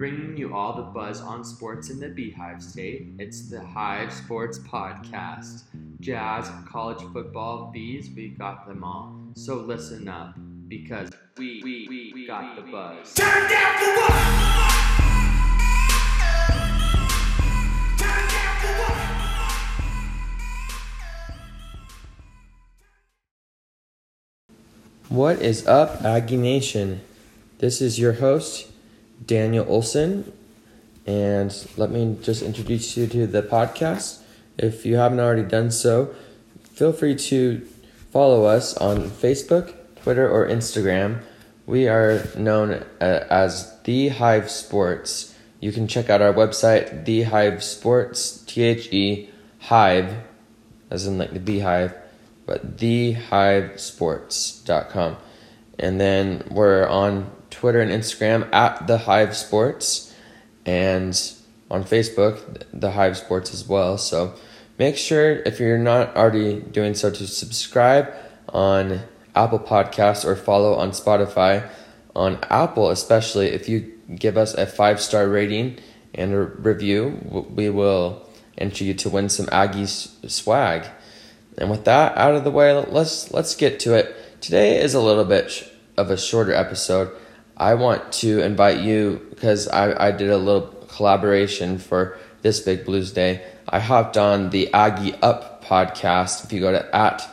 bringing you all the buzz on sports in the Beehive State. It's the Hive Sports Podcast. Jazz, college football, bees, we got them all. So listen up, because we, we, we, we got the buzz. Turn down for what? Turn down for what? What is up, Aggie Nation? This is your host, Daniel Olson, and let me just introduce you to the podcast. If you haven't already done so, feel free to follow us on Facebook, Twitter, or Instagram. We are known uh, as The Hive Sports. You can check out our website, The Hive Sports, T H E Hive, as in like the beehive, but thehivesports.com. And then we're on Twitter and Instagram at the Hive Sports and on Facebook, the Hive Sports as well. So make sure if you're not already doing so to subscribe on Apple Podcasts or follow on Spotify. On Apple, especially if you give us a five star rating and a review, we will enter you to win some Aggies swag. And with that out of the way, let's let's get to it. Today is a little bit of a shorter episode. I want to invite you because I, I did a little collaboration for this Big Bluesday. I hopped on the Aggie Up podcast. If you go to at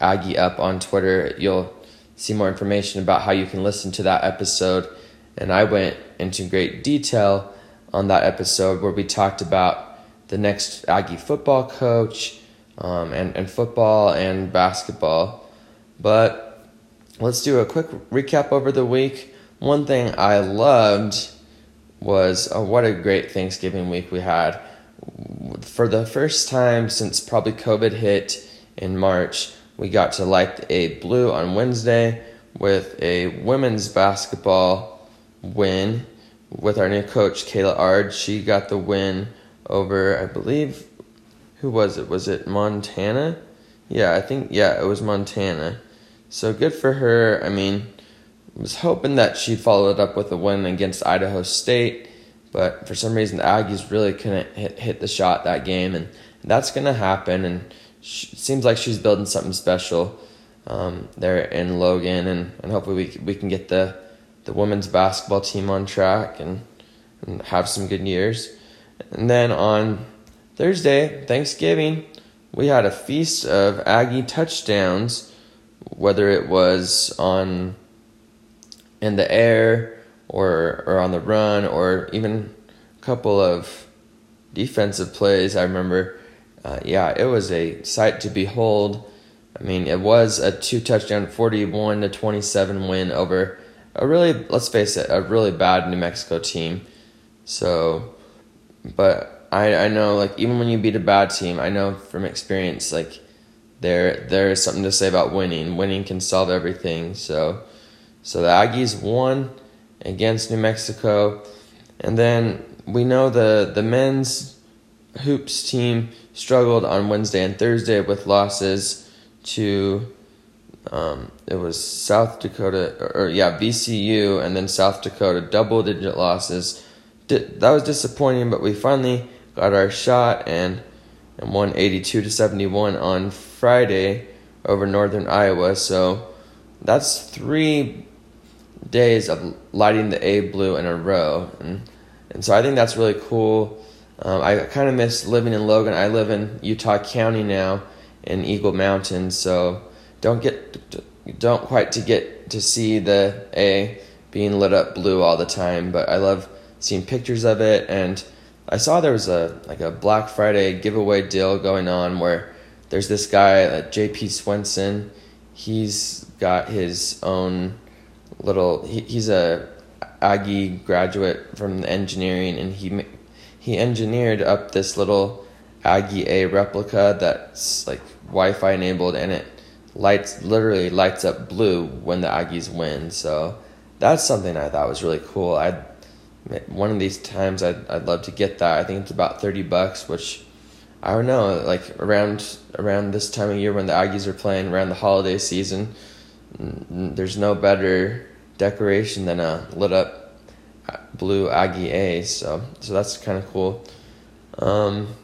Aggie Up on Twitter, you'll see more information about how you can listen to that episode. And I went into great detail on that episode where we talked about the next Aggie football coach um, and, and football and basketball. But let's do a quick recap over the week. One thing I loved was oh, what a great Thanksgiving week we had. For the first time since probably COVID hit in March, we got to light a blue on Wednesday with a women's basketball win with our new coach, Kayla Ard. She got the win over, I believe, who was it? Was it Montana? Yeah, I think, yeah, it was Montana. So good for her. I mean, was hoping that she'd follow it up with a win against Idaho State, but for some reason the Aggies really couldn't hit, hit the shot that game, and that's going to happen. And she, it seems like she's building something special um, there in Logan, and, and hopefully we we can get the the women's basketball team on track and, and have some good years. And then on Thursday, Thanksgiving, we had a feast of Aggie touchdowns, whether it was on in the air or or on the run or even a couple of defensive plays. I remember, uh, yeah, it was a sight to behold. I mean, it was a two touchdown, forty-one to twenty-seven win over a really, let's face it, a really bad New Mexico team. So, but I I know like even when you beat a bad team, I know from experience like there there is something to say about winning. Winning can solve everything. So. So the Aggies won against New Mexico, and then we know the the men's hoops team struggled on Wednesday and Thursday with losses to um, it was South Dakota or, or yeah VCU and then South Dakota double digit losses. That was disappointing, but we finally got our shot and and won eighty two to seventy one on Friday over Northern Iowa. So that's three days of lighting the A blue in a row, and and so I think that's really cool. Um, I kind of miss living in Logan. I live in Utah County now in Eagle Mountain, so don't get don't quite to get to see the A being lit up blue all the time, but I love seeing pictures of it and I saw there was a like a Black Friday giveaway deal going on where there's this guy, uh, JP Swenson. He's got his own little. He, he's a Aggie graduate from engineering, and he he engineered up this little Aggie A replica that's like Wi-Fi enabled, and it lights literally lights up blue when the Aggies win. So that's something I thought was really cool. I one of these times I'd I'd love to get that. I think it's about thirty bucks, which I don't know. Like around around this time of year when the Aggies are playing around the holiday season, there's no better decoration than a lit up blue Aggie A. So so that's kind of cool. Um,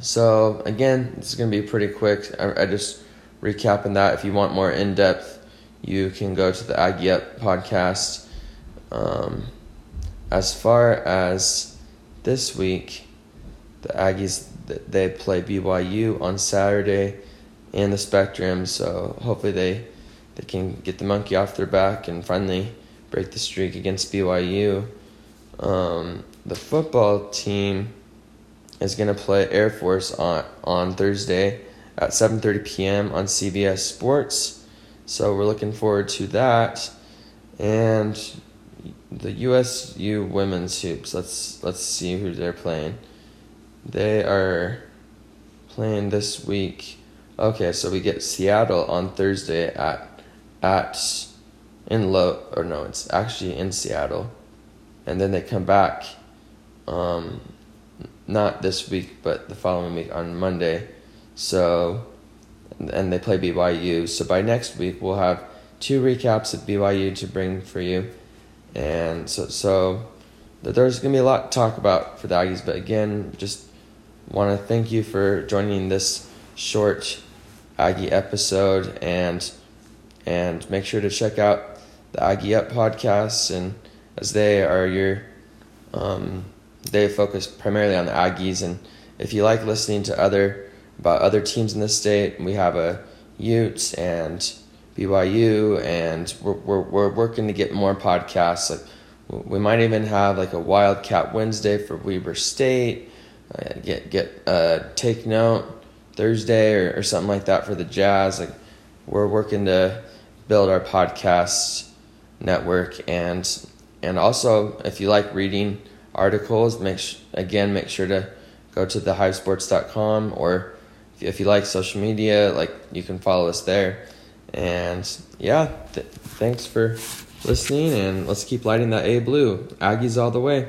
so again, this is gonna be pretty quick. I, I just recapping that. If you want more in depth, you can go to the Aggie Up podcast. Um, as far as this week, the Aggies they play BYU on Saturday in the Spectrum. So hopefully they they can get the monkey off their back and finally break the streak against BYU. Um, the football team is going to play Air Force on on Thursday at 7:30 p.m. on CBS Sports. So we're looking forward to that. And the USU women's hoops. Let's let's see who they're playing. They are playing this week. Okay, so we get Seattle on Thursday at at in low or no, it's actually in Seattle, and then they come back. Um, not this week, but the following week on Monday. So, and they play BYU. So by next week, we'll have two recaps of BYU to bring for you. And so, so there's going to be a lot to talk about for the Aggies. But again, just want to thank you for joining this short Aggie episode. And and make sure to check out the Aggie Up podcasts, and as they are your, um, they focus primarily on the Aggies. And if you like listening to other about other teams in the state, we have a Utes and BYU, and we're we're, we're working to get more podcasts. Like we might even have like a Wildcat Wednesday for Weber State. Uh, get get uh, take note Thursday or, or something like that for the Jazz. Like we're working to build our podcast network and and also if you like reading articles make sh- again make sure to go to thehivesports.com or if you, if you like social media like you can follow us there. And yeah th- thanks for listening and let's keep lighting that a blue. Aggies all the way